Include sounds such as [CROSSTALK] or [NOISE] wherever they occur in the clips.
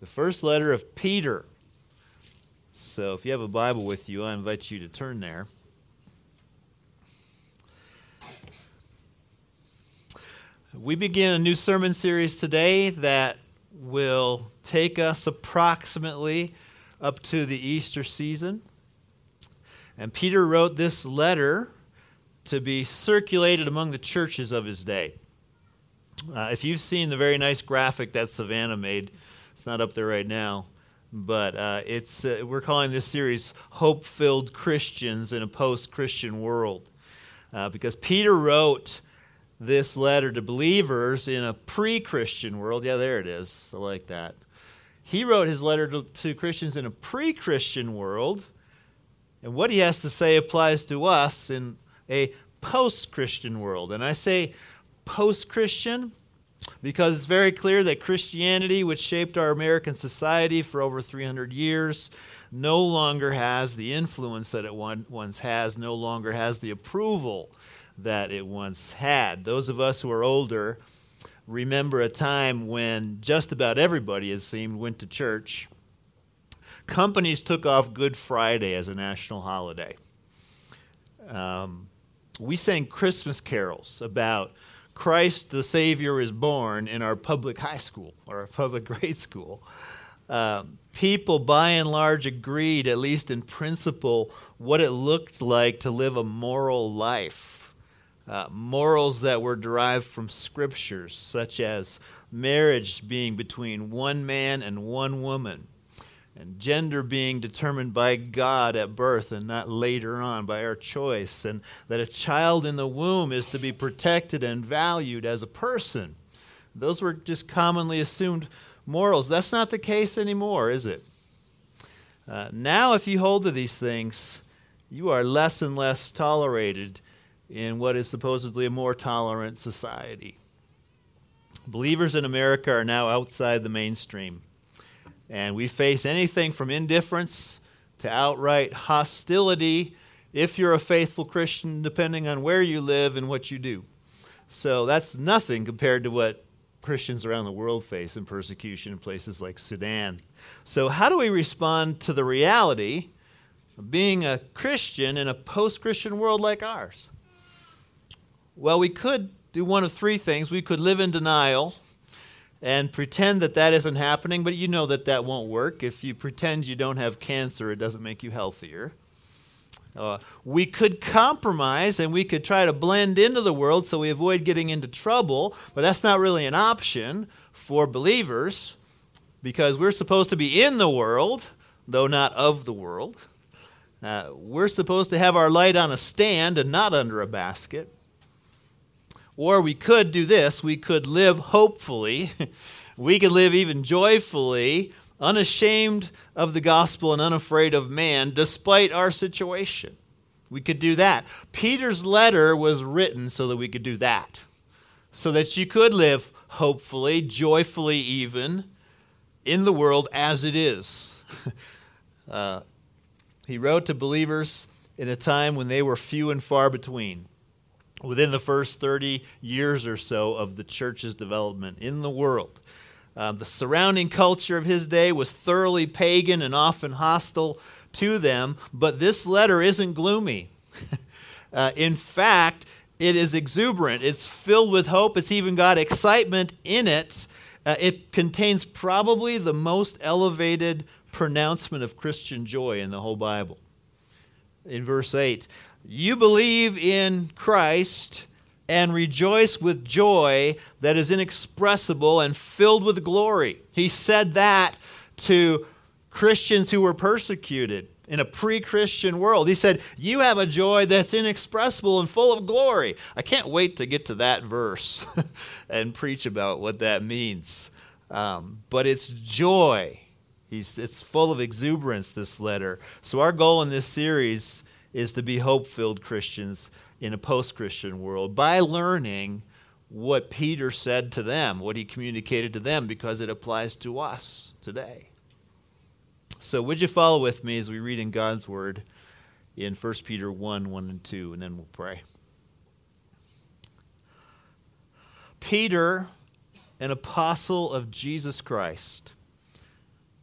the first letter of Peter. So if you have a Bible with you, I invite you to turn there. We begin a new sermon series today that will take us approximately up to the Easter season. And Peter wrote this letter to be circulated among the churches of his day. Uh, if you've seen the very nice graphic that Savannah made, it's not up there right now, but uh, it's uh, we're calling this series "Hope-Filled Christians in a Post-Christian World," uh, because Peter wrote this letter to believers in a pre-Christian world. Yeah, there it is. I like that. He wrote his letter to, to Christians in a pre-Christian world, and what he has to say applies to us in a post-Christian world. And I say post-Christian because it's very clear that Christianity, which shaped our American society for over 300 years, no longer has the influence that it once has, no longer has the approval that it once had. Those of us who are older remember a time when just about everybody, it seemed, went to church. Companies took off Good Friday as a national holiday. Um, we sang Christmas carols about Christ the Savior is born in our public high school or our public [LAUGHS] grade school. Um, people, by and large, agreed, at least in principle, what it looked like to live a moral life. Uh, morals that were derived from scriptures, such as marriage being between one man and one woman, and gender being determined by God at birth and not later on by our choice, and that a child in the womb is to be protected and valued as a person. Those were just commonly assumed morals. That's not the case anymore, is it? Uh, now, if you hold to these things, you are less and less tolerated in what is supposedly a more tolerant society. Believers in America are now outside the mainstream. And we face anything from indifference to outright hostility if you're a faithful Christian, depending on where you live and what you do. So that's nothing compared to what Christians around the world face in persecution in places like Sudan. So, how do we respond to the reality of being a Christian in a post Christian world like ours? Well, we could do one of three things. We could live in denial and pretend that that isn't happening, but you know that that won't work. If you pretend you don't have cancer, it doesn't make you healthier. Uh, we could compromise and we could try to blend into the world so we avoid getting into trouble, but that's not really an option for believers because we're supposed to be in the world, though not of the world. Uh, we're supposed to have our light on a stand and not under a basket. Or we could do this we could live hopefully, [LAUGHS] we could live even joyfully, unashamed of the gospel and unafraid of man, despite our situation. We could do that. Peter's letter was written so that we could do that, so that you could live hopefully, joyfully, even in the world as it is. [LAUGHS] uh, he wrote to believers in a time when they were few and far between within the first 30 years or so of the church's development in the world. Um, the surrounding culture of his day was thoroughly pagan and often hostile to them, but this letter isn't gloomy. [LAUGHS] uh, in fact, it is exuberant. It's filled with hope. It's even got excitement in it. Uh, it contains probably the most elevated pronouncement of Christian joy in the whole Bible. In verse 8, you believe in Christ and rejoice with joy that is inexpressible and filled with glory. He said that to Christians who were persecuted in a pre Christian world. He said, You have a joy that's inexpressible and full of glory. I can't wait to get to that verse [LAUGHS] and preach about what that means. Um, but it's joy. He's, it's full of exuberance, this letter. So, our goal in this series is to be hope filled Christians in a post Christian world by learning what Peter said to them, what he communicated to them, because it applies to us today. So, would you follow with me as we read in God's Word in 1 Peter 1 1 and 2, and then we'll pray. Peter, an apostle of Jesus Christ,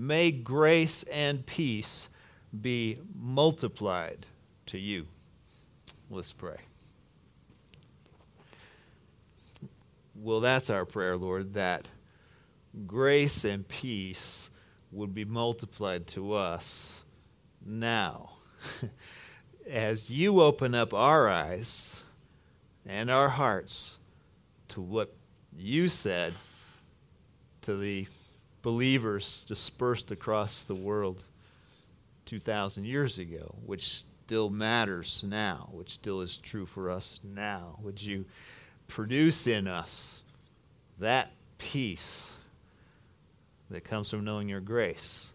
May grace and peace be multiplied to you. Let's pray. Well, that's our prayer, Lord, that grace and peace would be multiplied to us now. [LAUGHS] As you open up our eyes and our hearts to what you said to the believers dispersed across the world 2,000 years ago, which still matters now, which still is true for us now. Would you produce in us that peace that comes from knowing your grace?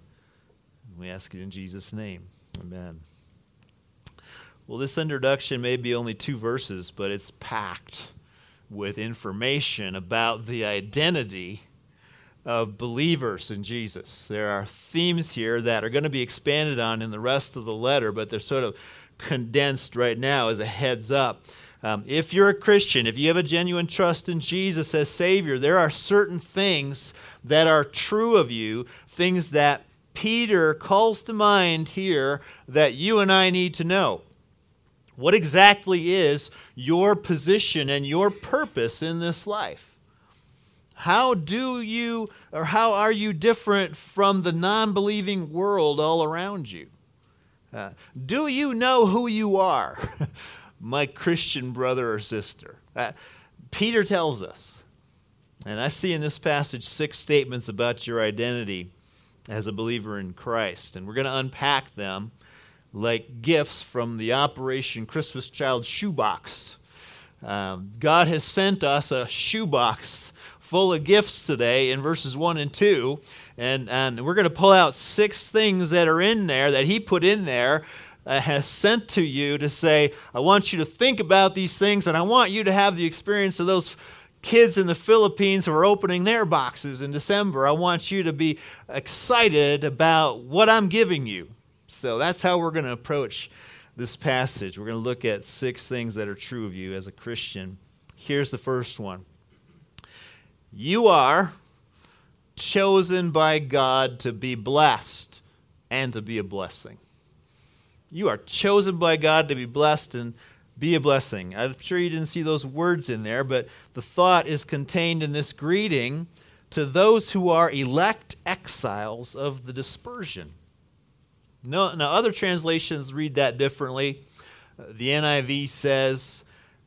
We ask it in Jesus' name. Amen. Well, this introduction may be only two verses, but it's packed with information about the identity of believers in Jesus. There are themes here that are going to be expanded on in the rest of the letter, but they're sort of condensed right now as a heads up. Um, if you're a Christian, if you have a genuine trust in Jesus as Savior, there are certain things that are true of you, things that Peter calls to mind here that you and I need to know. What exactly is your position and your purpose in this life? How do you, or how are you different from the non believing world all around you? Uh, do you know who you are, [LAUGHS] my Christian brother or sister? Uh, Peter tells us, and I see in this passage six statements about your identity as a believer in Christ, and we're going to unpack them like gifts from the Operation Christmas Child shoebox. Um, God has sent us a shoebox full of gifts today in verses 1 and 2. And, and we're going to pull out six things that are in there that he put in there, uh, has sent to you to say, I want you to think about these things, and I want you to have the experience of those kids in the Philippines who are opening their boxes in December. I want you to be excited about what I'm giving you. So that's how we're going to approach this passage. We're going to look at six things that are true of you as a Christian. Here's the first one you are chosen by God to be blessed and to be a blessing. You are chosen by God to be blessed and be a blessing. I'm sure you didn't see those words in there, but the thought is contained in this greeting to those who are elect exiles of the dispersion. No, now, other translations read that differently. Uh, the NIV says,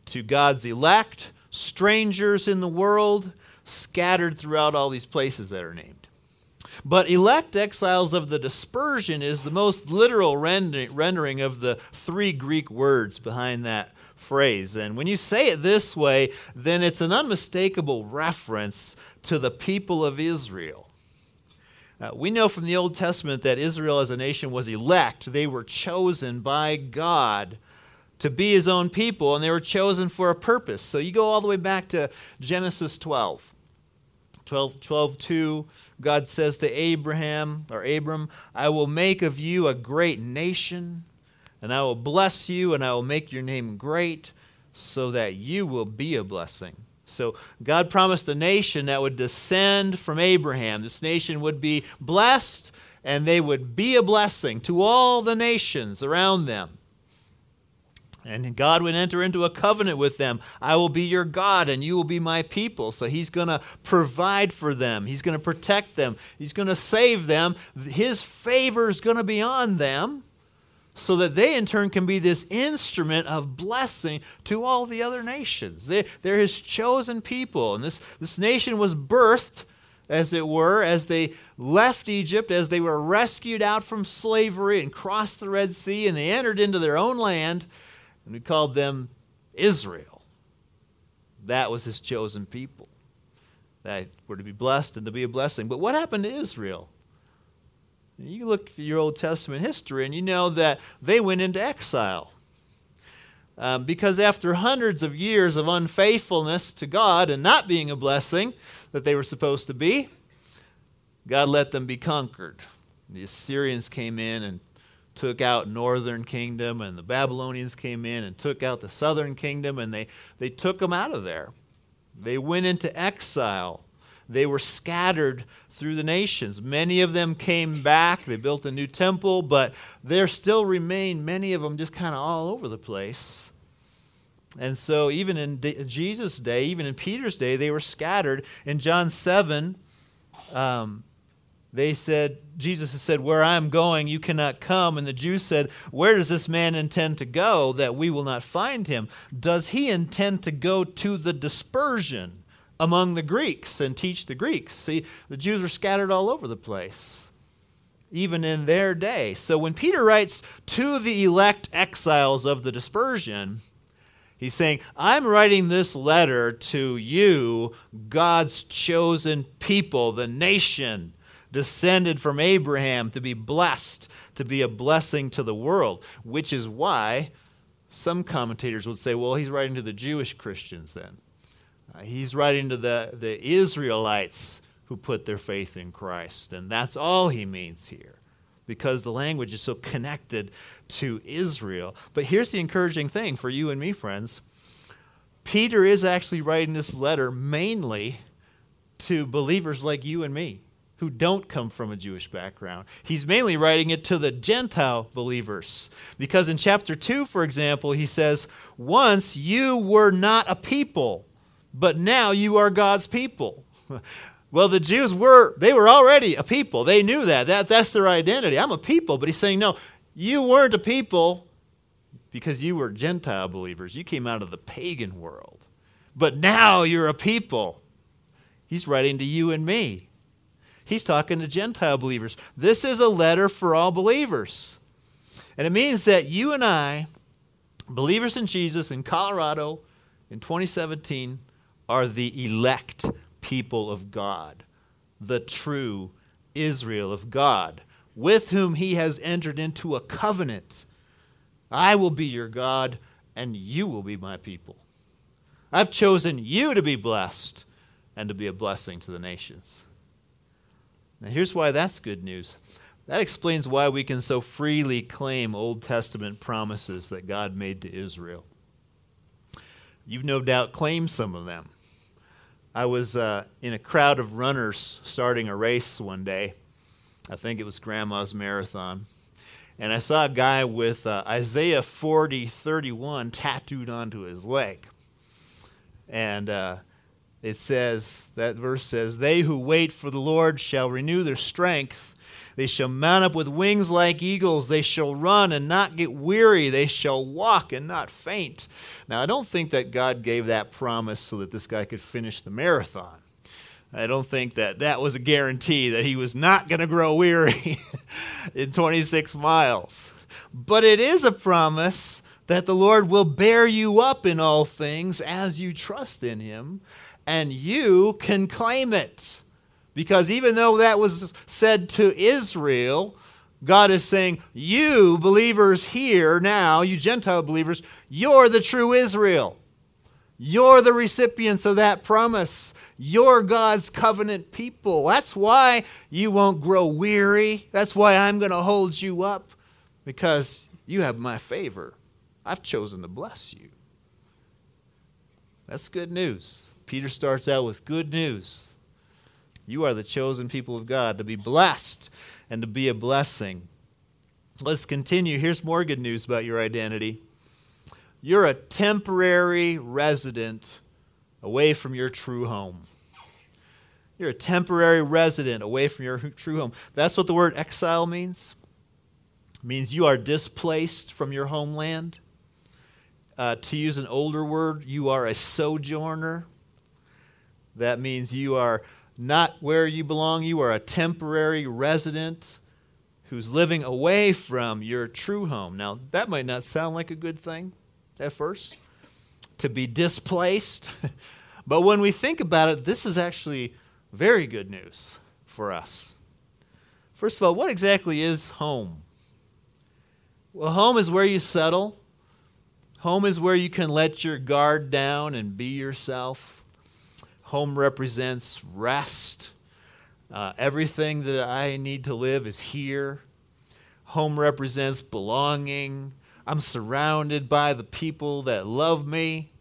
to God's elect, strangers in the world, scattered throughout all these places that are named. But elect exiles of the dispersion is the most literal rendering of the three Greek words behind that phrase. And when you say it this way, then it's an unmistakable reference to the people of Israel. Uh, we know from the Old Testament that Israel as a nation was elect, they were chosen by God to be his own people, and they were chosen for a purpose. So you go all the way back to Genesis 12. 12, 12 2, God says to Abraham or Abram, I will make of you a great nation, and I will bless you, and I will make your name great, so that you will be a blessing. So God promised a nation that would descend from Abraham. This nation would be blessed, and they would be a blessing to all the nations around them. And God would enter into a covenant with them. I will be your God and you will be my people. So he's going to provide for them. He's going to protect them. He's going to save them. His favor is going to be on them so that they in turn can be this instrument of blessing to all the other nations. They, are his chosen people. And this, this nation was birthed, as it were, as they left Egypt, as they were rescued out from slavery and crossed the Red Sea, and they entered into their own land and we called them Israel. That was his chosen people that were to be blessed and to be a blessing. But what happened to Israel? You look at your Old Testament history and you know that they went into exile. Um, because after hundreds of years of unfaithfulness to God and not being a blessing that they were supposed to be, God let them be conquered. The Assyrians came in and took out northern kingdom and the babylonians came in and took out the southern kingdom and they, they took them out of there. They went into exile. They were scattered through the nations. Many of them came back. They built a new temple but there still remain many of them just kind of all over the place. And so even in jesus day even in peter's day they were scattered. In john 7 um, they said, Jesus has said, Where I am going, you cannot come. And the Jews said, Where does this man intend to go that we will not find him? Does he intend to go to the dispersion among the Greeks and teach the Greeks? See, the Jews were scattered all over the place, even in their day. So when Peter writes to the elect exiles of the dispersion, He's saying, I'm writing this letter to you, God's chosen people, the nation descended from Abraham to be blessed, to be a blessing to the world, which is why some commentators would say, well, he's writing to the Jewish Christians then. Uh, he's writing to the, the Israelites who put their faith in Christ. And that's all he means here because the language is so connected to Israel. But here's the encouraging thing for you and me, friends Peter is actually writing this letter mainly to believers like you and me who don't come from a Jewish background. He's mainly writing it to the Gentile believers. Because in chapter 2, for example, he says, Once you were not a people, but now you are God's people. [LAUGHS] Well, the Jews were, they were already a people. They knew that. that. That's their identity. I'm a people. But he's saying, no, you weren't a people because you were Gentile believers. You came out of the pagan world. But now you're a people. He's writing to you and me. He's talking to Gentile believers. This is a letter for all believers. And it means that you and I, believers in Jesus in Colorado in 2017, are the elect people of God, the true Israel of God, with whom he has entered into a covenant. I will be your God, and you will be my people. I've chosen you to be blessed and to be a blessing to the nations. Now, here's why that's good news. That explains why we can so freely claim Old Testament promises that God made to Israel. You've no doubt claimed some of them. I was uh, in a crowd of runners starting a race one day. I think it was Grandma's Marathon. And I saw a guy with uh, Isaiah 40 31 tattooed onto his leg. And uh, it says, that verse says, They who wait for the Lord shall renew their strength. They shall mount up with wings like eagles. They shall run and not get weary. They shall walk and not faint. Now, I don't think that God gave that promise so that this guy could finish the marathon. I don't think that that was a guarantee that he was not going to grow weary [LAUGHS] in 26 miles. But it is a promise that the Lord will bear you up in all things as you trust in him and you can claim it. Because even though that was said to Israel, God is saying, You believers here now, you Gentile believers, you're the true Israel. You're the recipients of that promise. You're God's covenant people. That's why you won't grow weary. That's why I'm going to hold you up, because you have my favor. I've chosen to bless you. That's good news. Peter starts out with good news. You are the chosen people of God to be blessed and to be a blessing. Let's continue. Here's more good news about your identity. You're a temporary resident away from your true home. You're a temporary resident away from your true home. That's what the word exile means. It means you are displaced from your homeland. Uh, to use an older word, you are a sojourner. That means you are not where you belong. You are a temporary resident who's living away from your true home. Now, that might not sound like a good thing at first, to be displaced. [LAUGHS] but when we think about it, this is actually very good news for us. First of all, what exactly is home? Well, home is where you settle. Home is where you can let your guard down and be yourself. Home represents rest. Uh, everything that I need to live is here. Home represents belonging. I'm surrounded by the people that love me.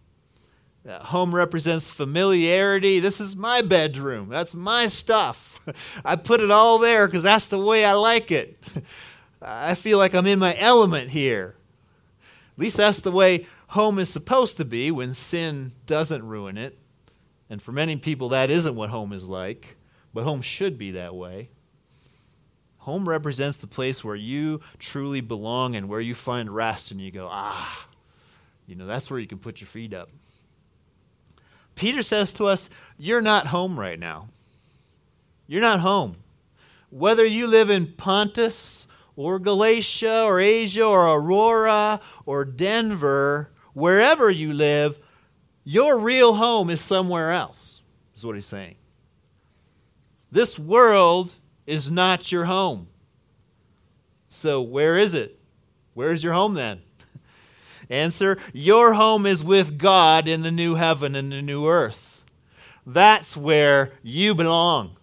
Uh, home represents familiarity. This is my bedroom. That's my stuff. [LAUGHS] I put it all there because that's the way I like it. [LAUGHS] I feel like I'm in my element here. At least that's the way home is supposed to be when sin doesn't ruin it. And for many people, that isn't what home is like, but home should be that way. Home represents the place where you truly belong and where you find rest and you go, ah, you know, that's where you can put your feet up. Peter says to us, You're not home right now. You're not home. Whether you live in Pontus or Galatia or Asia or Aurora or Denver, wherever you live, your real home is somewhere else, is what he's saying. This world is not your home. So, where is it? Where is your home then? [LAUGHS] Answer Your home is with God in the new heaven and the new earth. That's where you belong.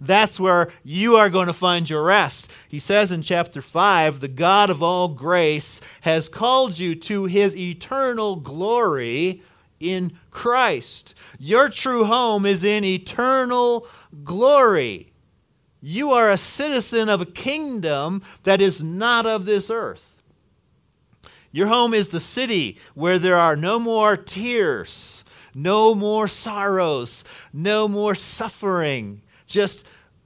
That's where you are going to find your rest. He says in chapter 5 the God of all grace has called you to his eternal glory in Christ. Your true home is in eternal glory. You are a citizen of a kingdom that is not of this earth. Your home is the city where there are no more tears, no more sorrows, no more suffering, just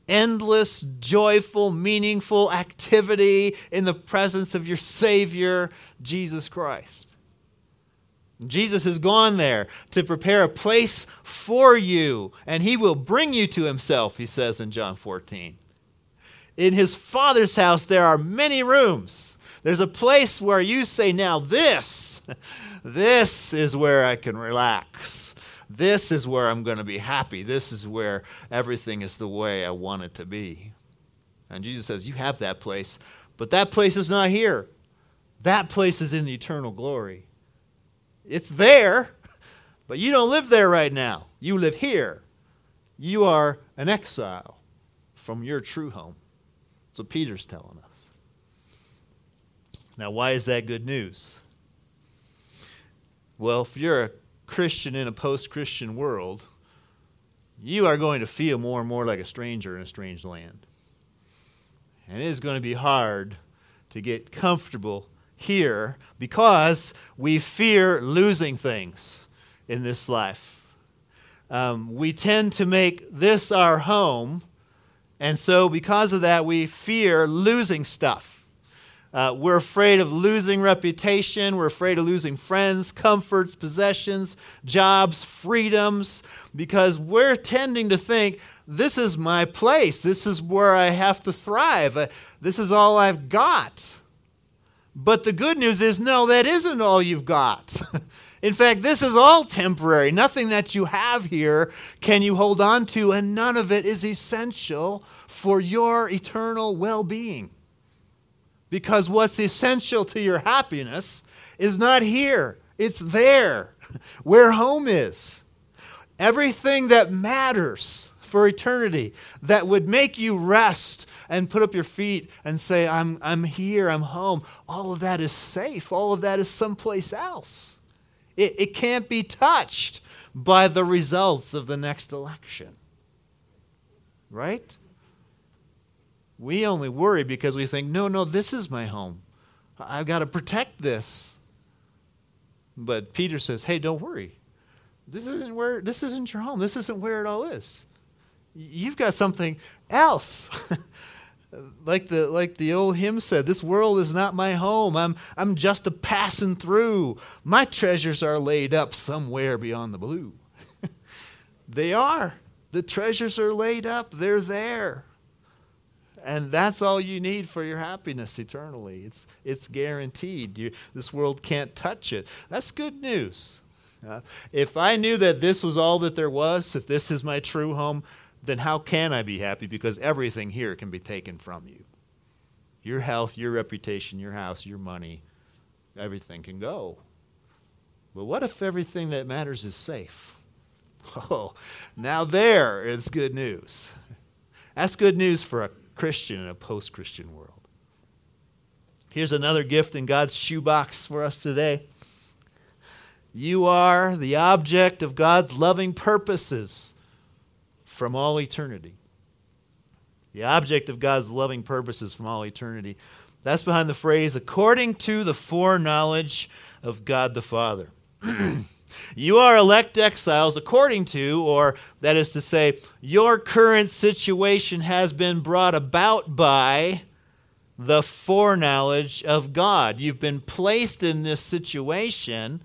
endless, joyful, meaningful activity in the presence of your Savior, Jesus Christ. Jesus has gone there to prepare a place for you, and he will bring you to himself, he says in John 14. In his Father's house, there are many rooms. There's a place where you say, now this, this is where I can relax. This is where I'm going to be happy. This is where everything is the way I want it to be. And Jesus says, You have that place, but that place is not here. That place is in the eternal glory. It's there, but you don't live there right now. You live here. You are an exile from your true home. So Peter's telling us. Now, why is that good news? Well, if you're a Christian in a post Christian world, you are going to feel more and more like a stranger in a strange land. And it is going to be hard to get comfortable here because we fear losing things in this life. Um, we tend to make this our home, and so because of that, we fear losing stuff. Uh, we're afraid of losing reputation. We're afraid of losing friends, comforts, possessions, jobs, freedoms, because we're tending to think this is my place. This is where I have to thrive. Uh, this is all I've got. But the good news is no, that isn't all you've got. [LAUGHS] In fact, this is all temporary. Nothing that you have here can you hold on to, and none of it is essential for your eternal well being. Because what's essential to your happiness is not here, it's there, [LAUGHS] where home is. Everything that matters for eternity, that would make you rest and put up your feet and say, I'm, I'm here, I'm home, all of that is safe. All of that is someplace else. It, it can't be touched by the results of the next election. Right? We only worry because we think, no, no, this is my home. I've got to protect this. But Peter says, hey, don't worry. This isn't where this isn't your home. This isn't where it all is. You've got something else. [LAUGHS] like the like the old hymn said, this world is not my home. I'm I'm just a passing through. My treasures are laid up somewhere beyond the blue. [LAUGHS] they are. The treasures are laid up. They're there and that's all you need for your happiness eternally. It's, it's guaranteed. You, this world can't touch it. That's good news. Uh, if I knew that this was all that there was, if this is my true home, then how can I be happy? Because everything here can be taken from you. Your health, your reputation, your house, your money, everything can go. But what if everything that matters is safe? [LAUGHS] Oh, now there is good news. That's good news for a Christian in a post Christian world. Here's another gift in God's shoebox for us today. You are the object of God's loving purposes from all eternity. The object of God's loving purposes from all eternity. That's behind the phrase, according to the foreknowledge of God the Father. [CLEARS THROAT] you are elect exiles according to, or that is to say, your current situation has been brought about by the foreknowledge of God. You've been placed in this situation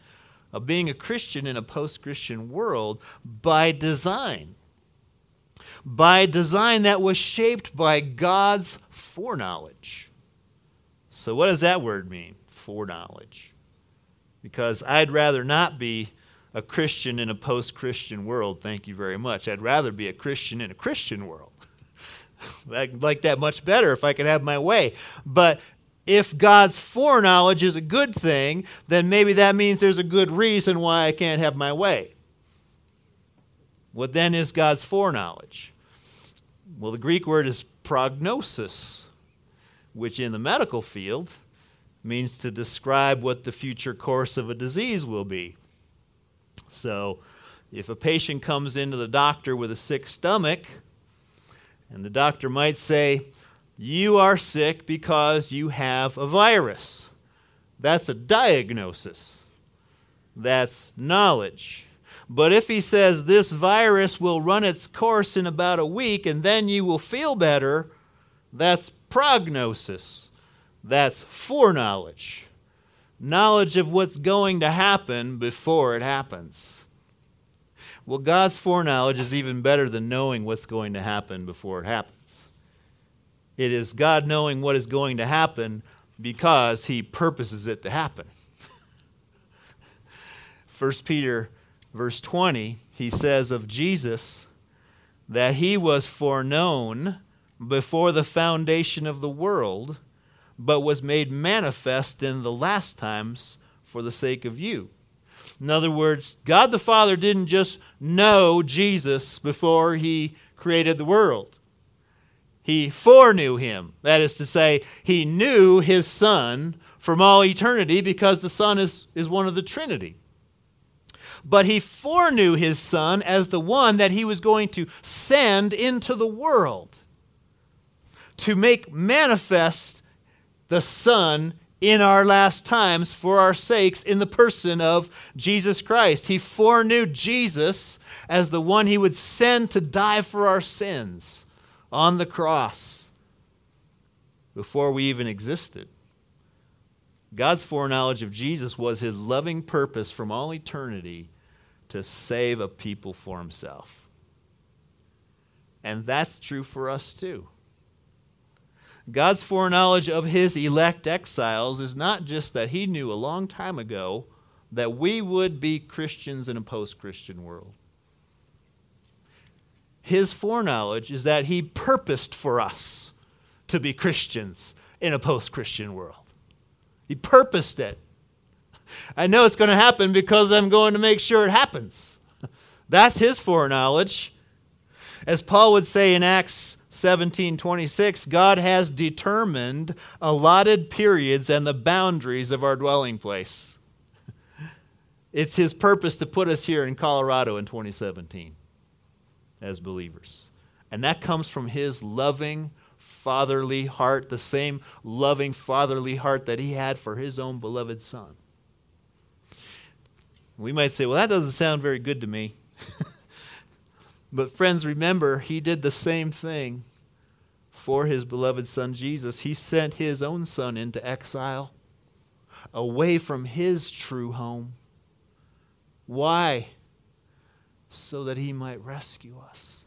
of being a Christian in a post Christian world by design. By design that was shaped by God's foreknowledge. So, what does that word mean? Foreknowledge. Because I'd rather not be a Christian in a post Christian world, thank you very much. I'd rather be a Christian in a Christian world. [LAUGHS] I'd like that much better if I could have my way. But if God's foreknowledge is a good thing, then maybe that means there's a good reason why I can't have my way. What then is God's foreknowledge? Well, the Greek word is prognosis, which in the medical field means to describe what the future course of a disease will be. So, if a patient comes into the doctor with a sick stomach, and the doctor might say, You are sick because you have a virus. That's a diagnosis, that's knowledge. But if he says this virus will run its course in about a week and then you will feel better, that's prognosis. That's foreknowledge. Knowledge of what's going to happen before it happens. Well, God's foreknowledge is even better than knowing what's going to happen before it happens. It is God knowing what is going to happen because he purposes it to happen. [LAUGHS] 1 Peter verse 20, he says of Jesus that he was foreknown before the foundation of the world, but was made manifest in the last times for the sake of you in other words, God the Father didn't just know Jesus before he created the world. He foreknew him. That is to say, he knew his Son from all eternity because the Son is, is one of the Trinity. But he foreknew his Son as the one that he was going to send into the world to make manifest the Son in our last times for our sakes in the person of Jesus Christ. He foreknew Jesus as the one he would send to die for our sins on the cross before we even existed. God's foreknowledge of Jesus was his loving purpose from all eternity to save a people for himself. And that's true for us too. God's foreknowledge of his elect exiles is not just that he knew a long time ago that we would be Christians in a post Christian world. His foreknowledge is that he purposed for us to be Christians in a post Christian world. He purposed it. I know it's going to happen because I'm going to make sure it happens. That's his foreknowledge. As Paul would say in Acts 1726, God has determined allotted periods and the boundaries of our dwelling place. [LAUGHS] It's His purpose to put us here in Colorado in 2017 as believers. And that comes from His loving, fatherly heart, the same loving, fatherly heart that He had for His own beloved Son. We might say, well, that doesn't sound very good to me. [LAUGHS] But, friends, remember, he did the same thing for his beloved son Jesus. He sent his own son into exile, away from his true home. Why? So that he might rescue us,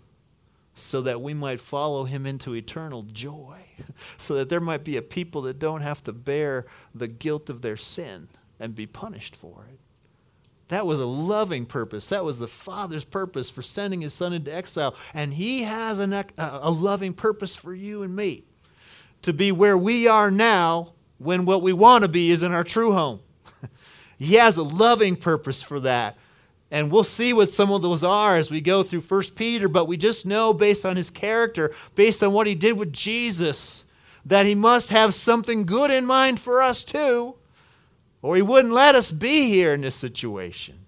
so that we might follow him into eternal joy, [LAUGHS] so that there might be a people that don't have to bear the guilt of their sin and be punished for it. That was a loving purpose. That was the Father's purpose for sending his Son into exile. And he has an, a loving purpose for you and me to be where we are now when what we want to be is in our true home. [LAUGHS] he has a loving purpose for that. And we'll see what some of those are as we go through 1 Peter, but we just know based on his character, based on what he did with Jesus, that he must have something good in mind for us too, or he wouldn't let us be here in this situation.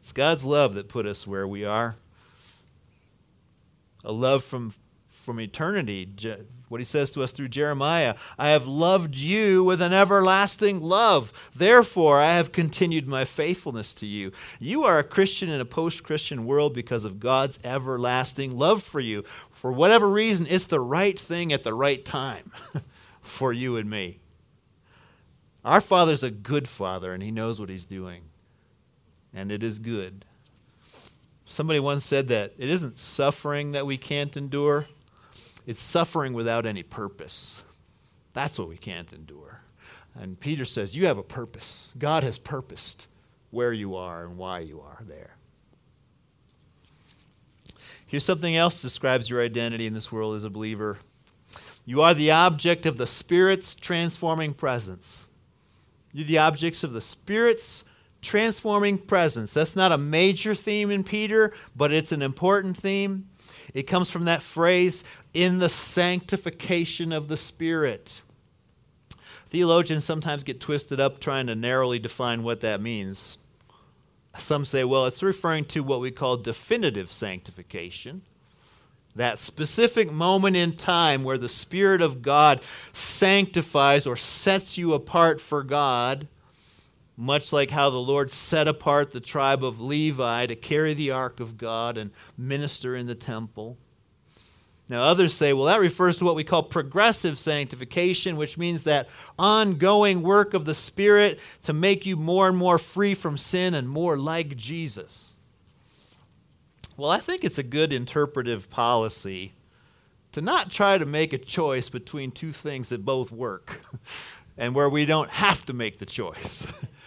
It's God's love that put us where we are. A love from, from eternity what he says to us through Jeremiah I have loved you with an everlasting love. Therefore, I have continued my faithfulness to you. You are a Christian in a post Christian world because of God's everlasting love for you. For whatever reason, it's the right thing at the right time [LAUGHS] for you and me. Our Father's a good Father, and He knows what He's doing. And it is good. Somebody once said that it isn't suffering that we can't endure it's suffering without any purpose. That's what we can't endure. And Peter says, You have a purpose. God has purposed where you are and why you are there. Here's something else describes your identity in this world as a believer. You are the object of the Spirit's transforming presence. You're the objects of the Spirit's transforming presence. That's not a major theme in Peter, but it's an important theme. It comes from that phrase, in the sanctification of the Spirit. Theologians sometimes get twisted up trying to narrowly define what that means. Some say, well, it's referring to what we call definitive sanctification. That specific moment in time where the Spirit of God sanctifies or sets you apart for God much like how the Lord set apart the tribe of Levi to carry the ark of God and minister in the temple. Now, others say, well, that refers to what we call progressive sanctification, which means that ongoing work of the Spirit to make you more and more free from sin and more like Jesus. Well, I think it's a good interpretive policy to not try to make a choice between two things that both work [LAUGHS] and where we don't have to make the choice. [LAUGHS]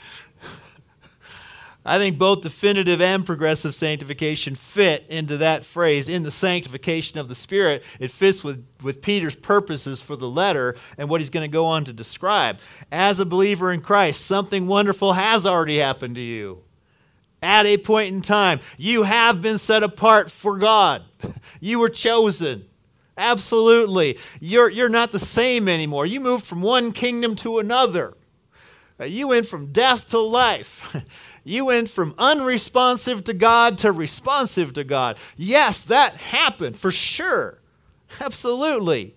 I think both definitive and progressive sanctification fit into that phrase, in the sanctification of the Spirit. It fits with, with Peter's purposes for the letter and what he's going to go on to describe. As a believer in Christ, something wonderful has already happened to you. At a point in time, you have been set apart for God, [LAUGHS] you were chosen. Absolutely. You're, you're not the same anymore. You moved from one kingdom to another. You went from death to life. [LAUGHS] You went from unresponsive to God to responsive to God. Yes, that happened for sure. Absolutely.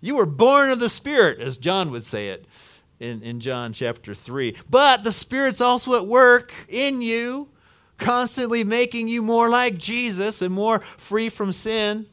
You were born of the Spirit, as John would say it in, in John chapter 3. But the Spirit's also at work in you, constantly making you more like Jesus and more free from sin.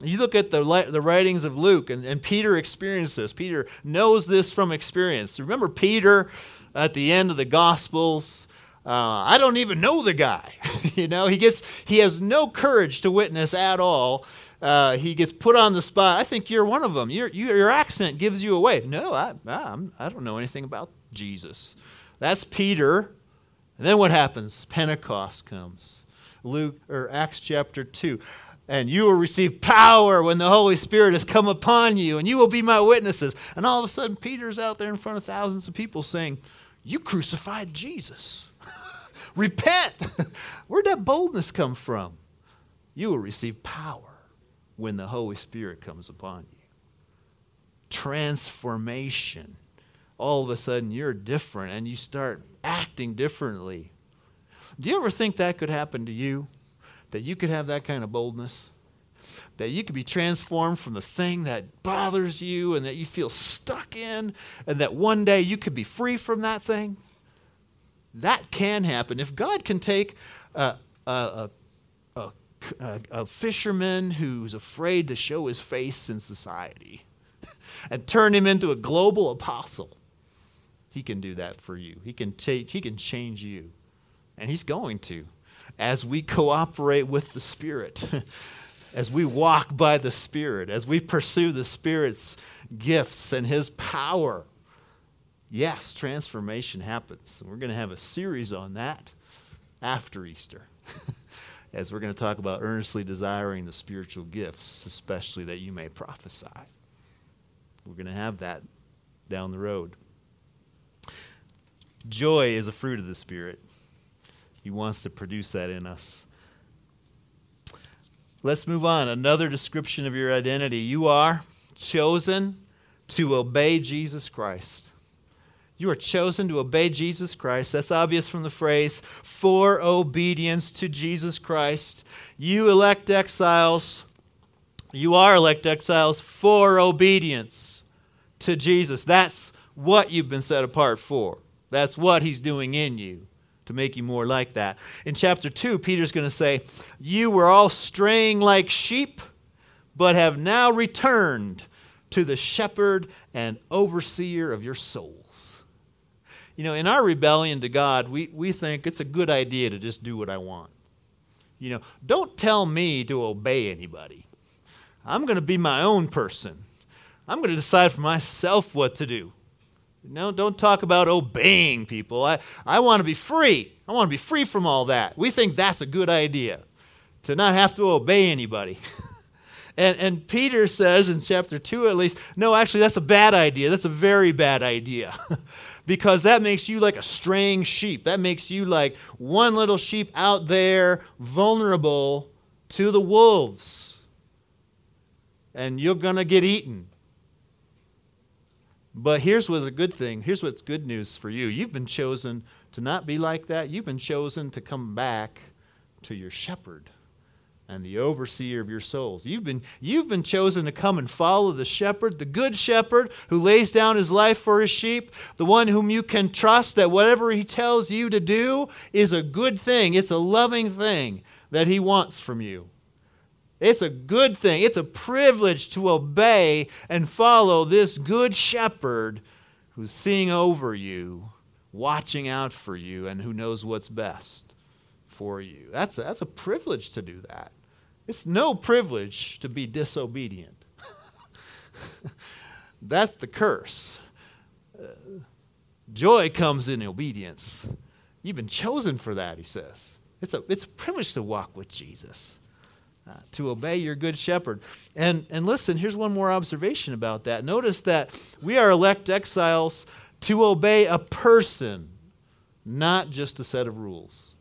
You look at the, the writings of Luke, and, and Peter experienced this. Peter knows this from experience. Remember Peter at the end of the Gospels? Uh, I don't even know the guy. [LAUGHS] you know, he gets he has no courage to witness at all. Uh, he gets put on the spot. I think you're one of them. Your your accent gives you away. No, I I'm, I don't know anything about Jesus. That's Peter. And then what happens? Pentecost comes. Luke or Acts chapter two and you will receive power when the Holy Spirit has come upon you, and you will be my witnesses. And all of a sudden, Peter's out there in front of thousands of people saying, You crucified Jesus. [LAUGHS] Repent. [LAUGHS] Where'd that boldness come from? You will receive power when the Holy Spirit comes upon you. Transformation. All of a sudden, you're different and you start acting differently. Do you ever think that could happen to you? that you could have that kind of boldness, that you could be transformed from the thing that bothers you and that you feel stuck in, and that one day you could be free from that thing. That can happen. If God can take a, a, a, a fisherman who's afraid to show his face in society [LAUGHS] and turn him into a global apostle, he can do that for you. He can, take, he can change you. And he's going to as we cooperate with the Spirit, [LAUGHS] as we walk by the Spirit, as we pursue the Spirit's gifts and His power. yes, transformation happens. And we're going to have a series on that after Easter, [LAUGHS] as we're going to talk about earnestly desiring the spiritual gifts, especially that you may prophesy. We're going to have that down the road. Joy is a fruit of the Spirit. He wants to produce that in us. Let's move on. Another description of your identity. You are chosen to obey Jesus Christ. You are chosen to obey Jesus Christ. That's obvious from the phrase, for obedience to Jesus Christ. You elect exiles. You are elect exiles for obedience to Jesus. That's what you've been set apart for. That's what he's doing in you to make you more like that. In chapter 2, Peter's going to say, You were all straying like sheep, but have now returned to the shepherd and overseer of your souls. You know, in our rebellion to God, we, we think it's a good idea to just do what I want. You know, don't tell me to obey anybody. I'm going to be my own person. I'm going to decide for myself what to do. No, don't talk about obeying people. I, I want to be free. I want to be free from all that. We think that's a good idea, to not have to obey anybody. [LAUGHS] and, and Peter says in chapter 2 at least, no, actually, that's a bad idea. That's a very bad idea. [LAUGHS] because that makes you like a straying sheep. That makes you like one little sheep out there, vulnerable to the wolves. And you're going to get eaten. But here's what's a good thing. Here's what's good news for you. You've been chosen to not be like that. You've been chosen to come back to your shepherd and the overseer of your souls. You've been, you've been chosen to come and follow the shepherd, the good shepherd who lays down his life for his sheep, the one whom you can trust that whatever he tells you to do is a good thing. It's a loving thing that he wants from you. It's a good thing. It's a privilege to obey and follow this good shepherd who's seeing over you, watching out for you, and who knows what's best for you. That's a, that's a privilege to do that. It's no privilege to be disobedient. [LAUGHS] that's the curse. Uh, joy comes in obedience. You've been chosen for that, he says. It's a, it's a privilege to walk with Jesus. To obey your good shepherd. And, and listen, here's one more observation about that. Notice that we are elect exiles to obey a person, not just a set of rules.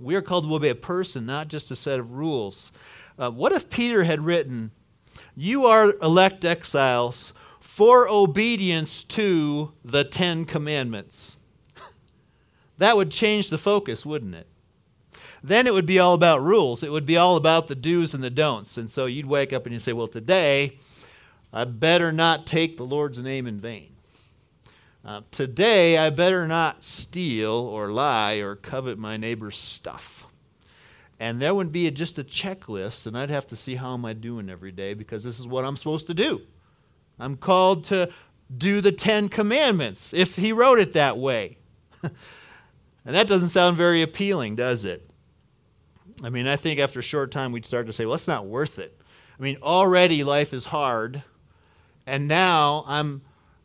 We are called to obey a person, not just a set of rules. Uh, what if Peter had written, You are elect exiles for obedience to the Ten Commandments? [LAUGHS] that would change the focus, wouldn't it? Then it would be all about rules. It would be all about the do's and the don'ts. And so you'd wake up and you'd say, well, today, I better not take the Lord's name in vain. Uh, today, I better not steal or lie or covet my neighbor's stuff. And there would be a, just a checklist, and I'd have to see how am I doing every day because this is what I'm supposed to do. I'm called to do the Ten Commandments, if he wrote it that way. [LAUGHS] and that doesn't sound very appealing, does it? I mean, I think after a short time we'd start to say, well, it's not worth it. I mean, already life is hard, and now I'm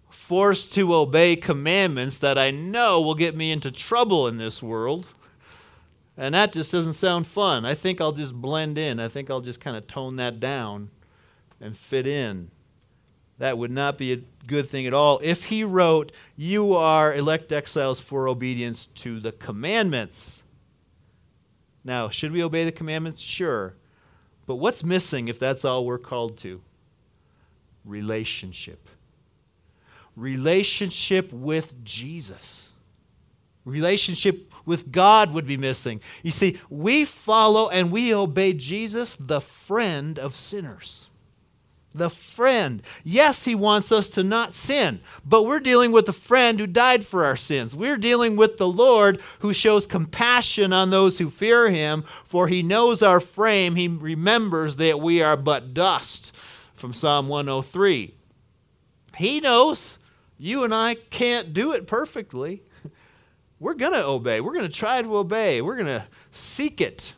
forced to obey commandments that I know will get me into trouble in this world. And that just doesn't sound fun. I think I'll just blend in. I think I'll just kind of tone that down and fit in. That would not be a good thing at all. If he wrote, You are elect exiles for obedience to the commandments now, should we obey the commandments? Sure. But what's missing if that's all we're called to? Relationship. Relationship with Jesus. Relationship with God would be missing. You see, we follow and we obey Jesus, the friend of sinners the friend. Yes, he wants us to not sin, but we're dealing with the friend who died for our sins. We're dealing with the Lord who shows compassion on those who fear him, for he knows our frame. He remembers that we are but dust, from Psalm 103. He knows you and I can't do it perfectly. [LAUGHS] We're going to obey. We're going to try to obey. We're going to seek it.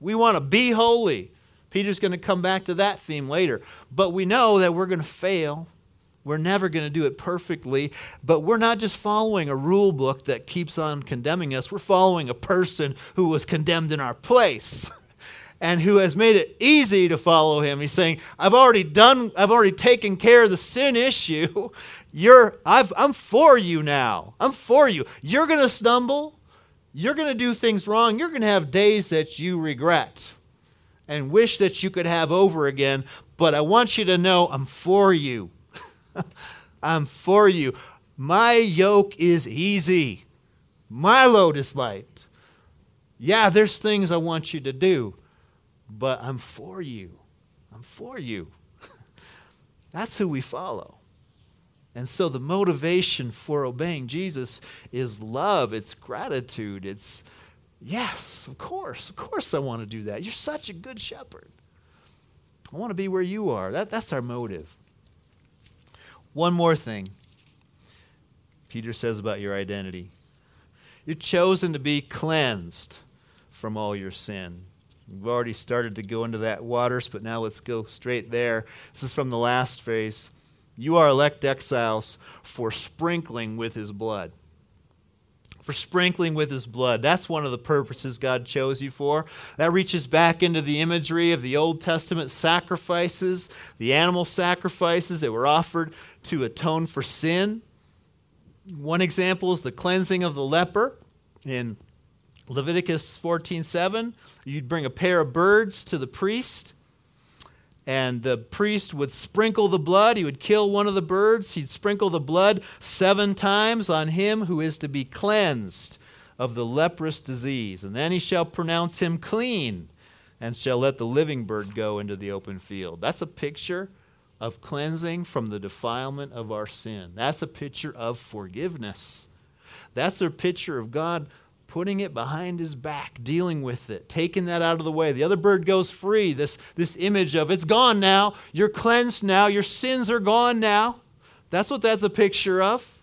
We want to be holy. Peter's going to come back to that theme later. But we know that we're going to fail. We're never going to do it perfectly, but we're not just following a rule book that keeps on condemning us. We're following a person who was condemned in our place. [LAUGHS] and who has made it easy to follow him. He's saying, I've already done, I've already taken care of the sin issue. [LAUGHS] You're, I've, I'm for you now. I'm for you. You're going to stumble. You're going to do things wrong. You're going to have days that you regret and wish that you could have over again. But I want you to know I'm for you. [LAUGHS] I'm for you. My yoke is easy, my load is light. Yeah, there's things I want you to do, but I'm for you. I'm for you. [LAUGHS] That's who we follow. And so the motivation for obeying Jesus is love, it's gratitude, it's yes, of course, of course I want to do that. You're such a good shepherd. I want to be where you are. That, that's our motive. One more thing Peter says about your identity you're chosen to be cleansed from all your sin. We've already started to go into that waters, but now let's go straight there. This is from the last phrase. You are elect exiles for sprinkling with his blood. For sprinkling with his blood. That's one of the purposes God chose you for. That reaches back into the imagery of the Old Testament sacrifices, the animal sacrifices that were offered to atone for sin. One example is the cleansing of the leper in Leviticus 14:7. You'd bring a pair of birds to the priest and the priest would sprinkle the blood. He would kill one of the birds. He'd sprinkle the blood seven times on him who is to be cleansed of the leprous disease. And then he shall pronounce him clean and shall let the living bird go into the open field. That's a picture of cleansing from the defilement of our sin. That's a picture of forgiveness. That's a picture of God putting it behind his back, dealing with it, taking that out of the way. The other bird goes free. This, this image of it's gone now, you're cleansed now, your sins are gone now. That's what that's a picture of.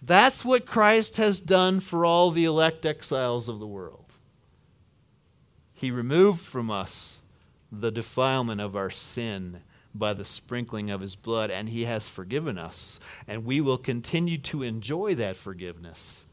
That's what Christ has done for all the elect exiles of the world. He removed from us the defilement of our sin by the sprinkling of his blood, and he has forgiven us. And we will continue to enjoy that forgiveness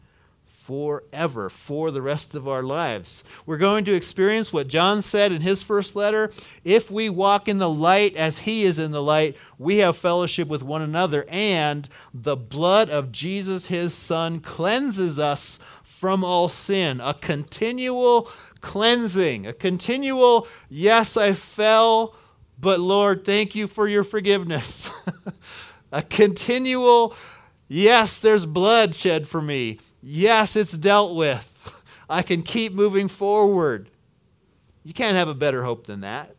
forever for the rest of our lives. We're going to experience what John said in his first letter if we walk in the light as he is in the light, we have fellowship with one another, and the blood of Jesus, his son, cleanses us from all sin. A continual cleansing, a continual, yes, I fell, but Lord, thank you for your forgiveness. [LAUGHS] a continual, yes, there's blood shed for me. Yes, it's dealt with. I can keep moving forward. You can't have a better hope than that.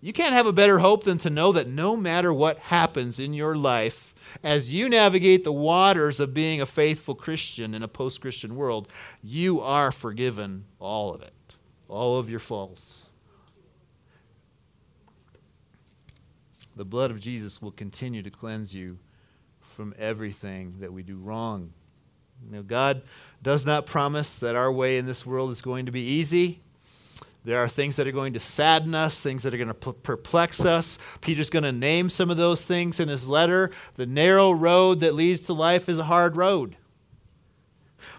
You can't have a better hope than to know that no matter what happens in your life, as you navigate the waters of being a faithful Christian in a post Christian world, you are forgiven all of it, all of your faults. The blood of Jesus will continue to cleanse you from everything that we do wrong. You know, God does not promise that our way in this world is going to be easy. There are things that are going to sadden us, things that are going to perplex us. Peter's going to name some of those things in his letter. The narrow road that leads to life is a hard road.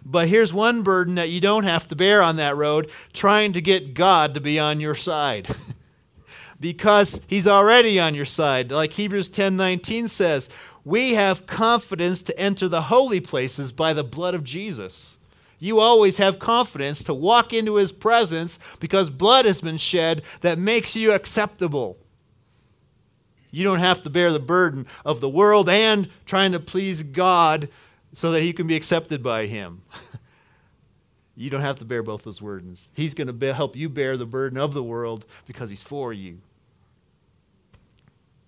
But here's one burden that you don't have to bear on that road trying to get God to be on your side. [LAUGHS] because he's already on your side. Like Hebrews 10:19 says, we have confidence to enter the holy places by the blood of Jesus. You always have confidence to walk into his presence because blood has been shed that makes you acceptable. You don't have to bear the burden of the world and trying to please God so that you can be accepted by him. [LAUGHS] you don't have to bear both those burdens. He's going to help you bear the burden of the world because he's for you.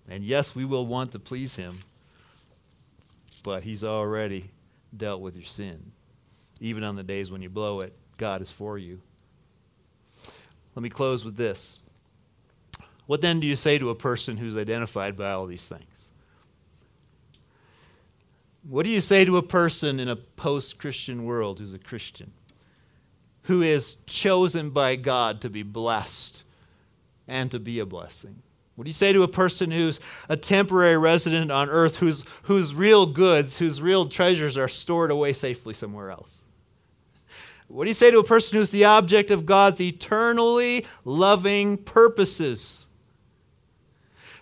And yes, we will want to please him but He's already dealt with your sin. Even on the days when you blow it, God is for you. Let me close with this. What then do you say to a person who's identified by all these things? What do you say to a person in a post Christian world who's a Christian, who is chosen by God to be blessed and to be a blessing? What do you say to a person who's a temporary resident on earth, whose, whose real goods, whose real treasures are stored away safely somewhere else? What do you say to a person who's the object of God's eternally loving purposes?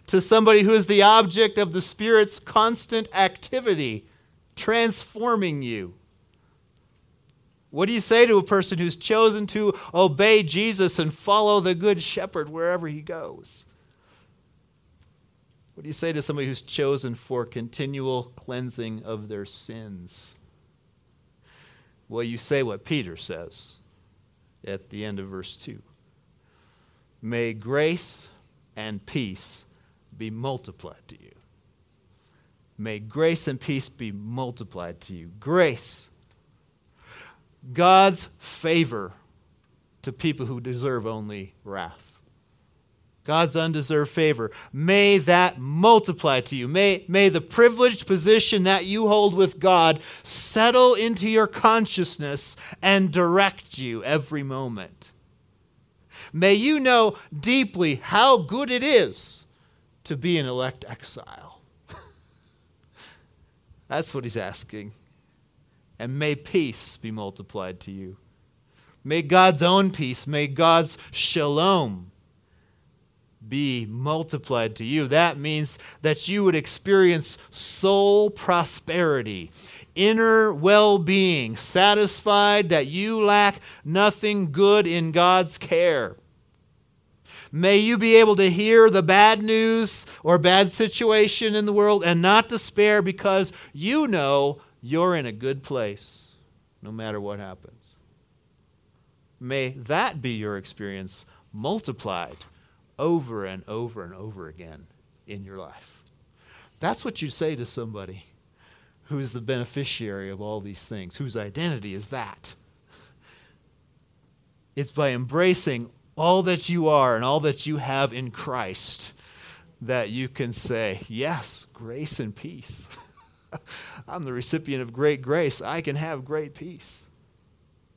To somebody who is the object of the Spirit's constant activity, transforming you? What do you say to a person who's chosen to obey Jesus and follow the Good Shepherd wherever he goes? What do you say to somebody who's chosen for continual cleansing of their sins? Well, you say what Peter says at the end of verse 2. May grace and peace be multiplied to you. May grace and peace be multiplied to you. Grace, God's favor to people who deserve only wrath. God's undeserved favor. May that multiply to you. May, may the privileged position that you hold with God settle into your consciousness and direct you every moment. May you know deeply how good it is to be an elect exile. [LAUGHS] That's what he's asking. And may peace be multiplied to you. May God's own peace, may God's shalom be multiplied to you. That means that you would experience soul prosperity, inner well being, satisfied that you lack nothing good in God's care. May you be able to hear the bad news or bad situation in the world and not despair because you know you're in a good place no matter what happens. May that be your experience multiplied over and over and over again in your life. That's what you say to somebody who is the beneficiary of all these things, whose identity is that. It's by embracing all that you are and all that you have in Christ that you can say, Yes, grace and peace. [LAUGHS] I'm the recipient of great grace. I can have great peace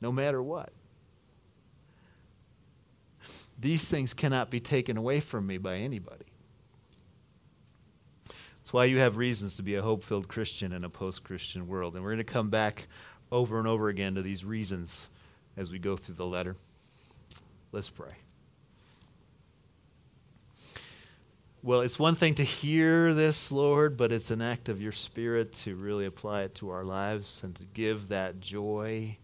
no matter what. These things cannot be taken away from me by anybody. That's why you have reasons to be a hope filled Christian in a post Christian world. And we're going to come back over and over again to these reasons as we go through the letter. Let's pray. Well, it's one thing to hear this, Lord, but it's an act of your Spirit to really apply it to our lives and to give that joy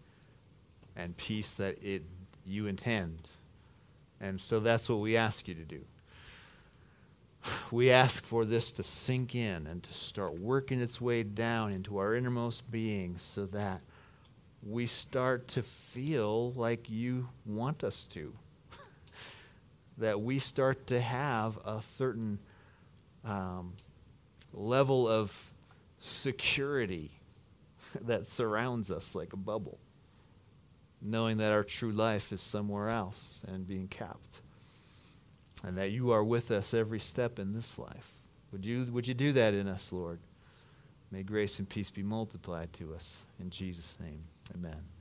and peace that it you intend. And so that's what we ask you to do. We ask for this to sink in and to start working its way down into our innermost being so that we start to feel like you want us to. [LAUGHS] that we start to have a certain um, level of security [LAUGHS] that surrounds us like a bubble knowing that our true life is somewhere else and being kept. And that you are with us every step in this life. Would you, would you do that in us, Lord? May grace and peace be multiplied to us. In Jesus' name, amen.